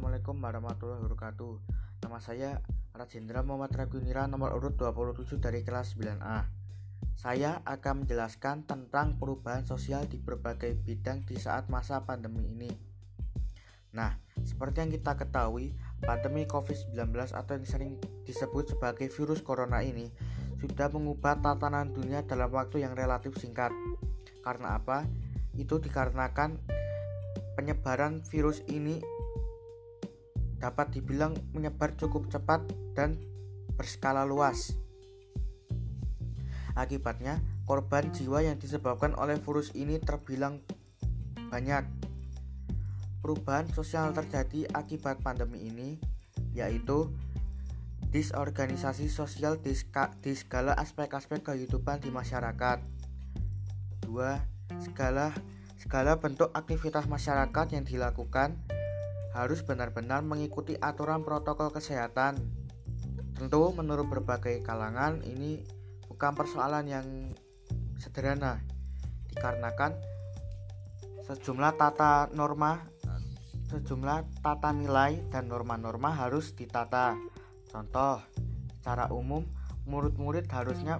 Assalamualaikum warahmatullahi wabarakatuh. Nama saya Rajendra Muhammad Ragunira nomor urut 27 dari kelas 9A Saya akan menjelaskan tentang perubahan sosial di berbagai bidang di saat masa pandemi ini. Nah, seperti yang kita ketahui, pandemi COVID-19 atau yang sering disebut sebagai virus corona ini sudah mengubah tatanan dunia dalam waktu yang relatif singkat. Karena apa? Itu dikarenakan penyebaran virus ini dapat dibilang menyebar cukup cepat dan berskala luas. Akibatnya, korban jiwa yang disebabkan oleh virus ini terbilang banyak. Perubahan sosial terjadi akibat pandemi ini, yaitu disorganisasi sosial di, segala aspek-aspek kehidupan di masyarakat. Dua, segala segala bentuk aktivitas masyarakat yang dilakukan harus benar-benar mengikuti aturan protokol kesehatan. Tentu menurut berbagai kalangan ini bukan persoalan yang sederhana dikarenakan sejumlah tata norma sejumlah tata nilai dan norma-norma harus ditata. Contoh, secara umum murid-murid harusnya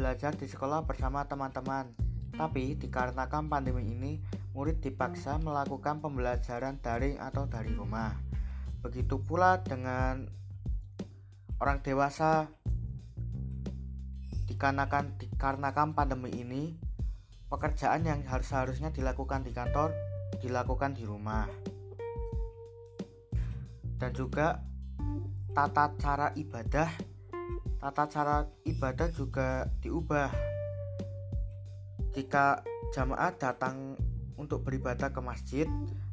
belajar di sekolah bersama teman-teman. Tapi dikarenakan pandemi ini murid dipaksa melakukan pembelajaran daring atau dari rumah. Begitu pula dengan orang dewasa dikarenakan dikarenakan pandemi ini pekerjaan yang harus harusnya dilakukan di kantor dilakukan di rumah. Dan juga tata cara ibadah tata cara ibadah juga diubah. Jika jamaah datang untuk beribadah ke masjid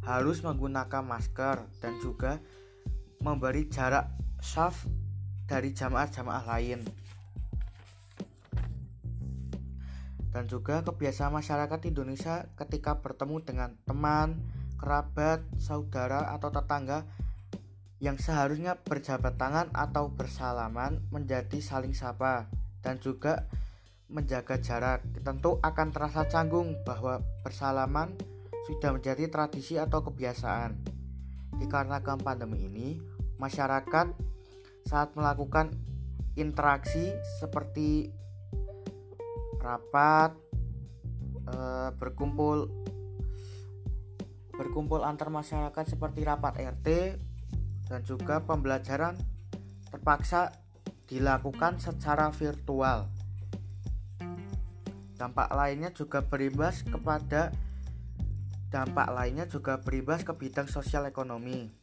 harus menggunakan masker dan juga memberi jarak syaf dari jamaah-jamaah lain. Dan juga kebiasaan masyarakat Indonesia ketika bertemu dengan teman, kerabat, saudara atau tetangga yang seharusnya berjabat tangan atau bersalaman menjadi saling sapa dan juga menjaga jarak tentu akan terasa canggung bahwa bersalaman sudah menjadi tradisi atau kebiasaan. Dikarenakan pandemi ini, masyarakat saat melakukan interaksi seperti rapat, e, berkumpul, berkumpul antar masyarakat seperti rapat RT dan juga pembelajaran terpaksa dilakukan secara virtual Dampak lainnya juga berimbas kepada dampak lainnya juga berimbas ke bidang sosial ekonomi.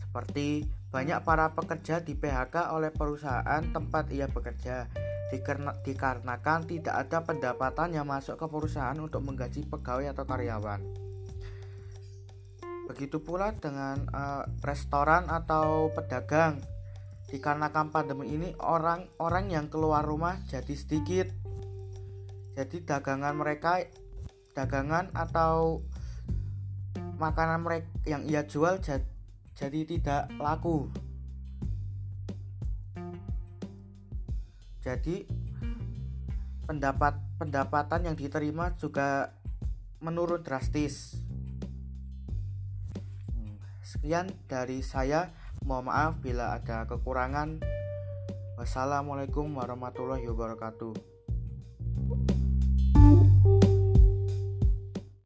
Seperti banyak para pekerja di PHK oleh perusahaan tempat ia bekerja dikarenakan tidak ada pendapatan yang masuk ke perusahaan untuk menggaji pegawai atau karyawan. Begitu pula dengan uh, restoran atau pedagang dikarenakan pandemi ini orang-orang yang keluar rumah jadi sedikit. Jadi dagangan mereka dagangan atau makanan mereka yang ia jual jadi tidak laku. Jadi pendapat pendapatan yang diterima juga menurun drastis. Hmm, sekian dari saya Mohon maaf bila ada kekurangan. Wassalamualaikum warahmatullahi wabarakatuh.